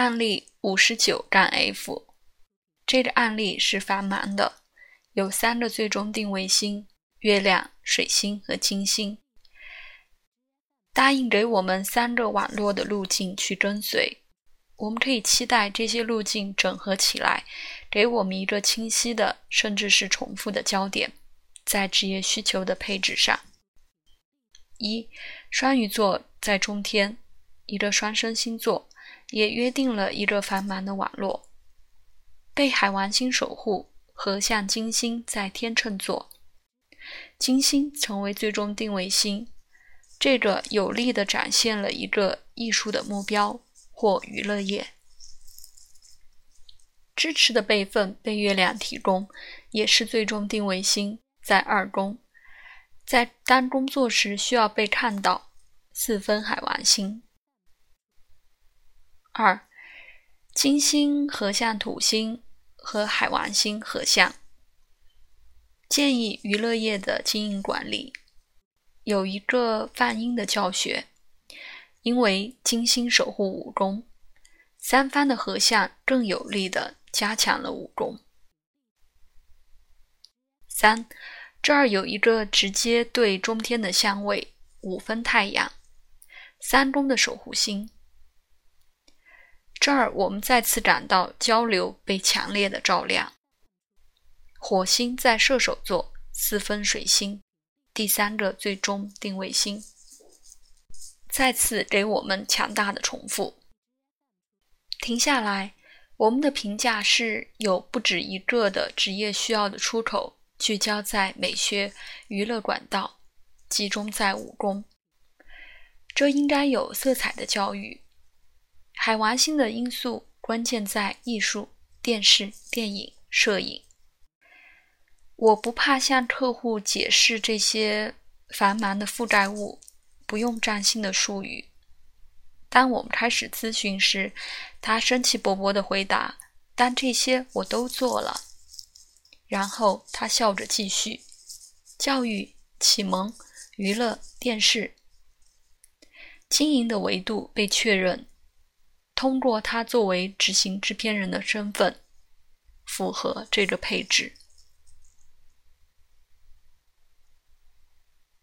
案例五十九杠 F，这个案例是繁忙的，有三个最终定位星：月亮、水星和金星。答应给我们三个网络的路径去跟随，我们可以期待这些路径整合起来，给我们一个清晰的，甚至是重复的焦点，在职业需求的配置上。一，双鱼座在中天，一个双生星座，也约定了一个繁忙的网络，被海王星守护，合相金星在天秤座，金星成为最终定位星。这个有力的展现了一个艺术的目标或娱乐业。支持的备份被月亮提供，也是最终定位星在二宫，在当工作时需要被看到。四分海王星。二，金星合相土星和海王星合相，建议娱乐业的经营管理。有一个泛音的教学，因为金星守护五宫，三方的合相更有力的加强了五宫。三，这儿有一个直接对中天的相位，五分太阳，三宫的守护星。这儿我们再次感到交流被强烈的照亮。火星在射手座，四分水星。第三个最终定位星，再次给我们强大的重复。停下来，我们的评价是有不止一个的职业需要的出口，聚焦在美学娱乐管道，集中在武功。这应该有色彩的教育。海王星的因素关键在艺术、电视、电影、摄影。我不怕向客户解释这些繁忙的负债物，不用占星的术语。当我们开始咨询时，他生气勃勃地回答：“但这些我都做了。”然后他笑着继续：“教育、启蒙、娱乐、电视、经营的维度被确认，通过他作为执行制片人的身份，符合这个配置。”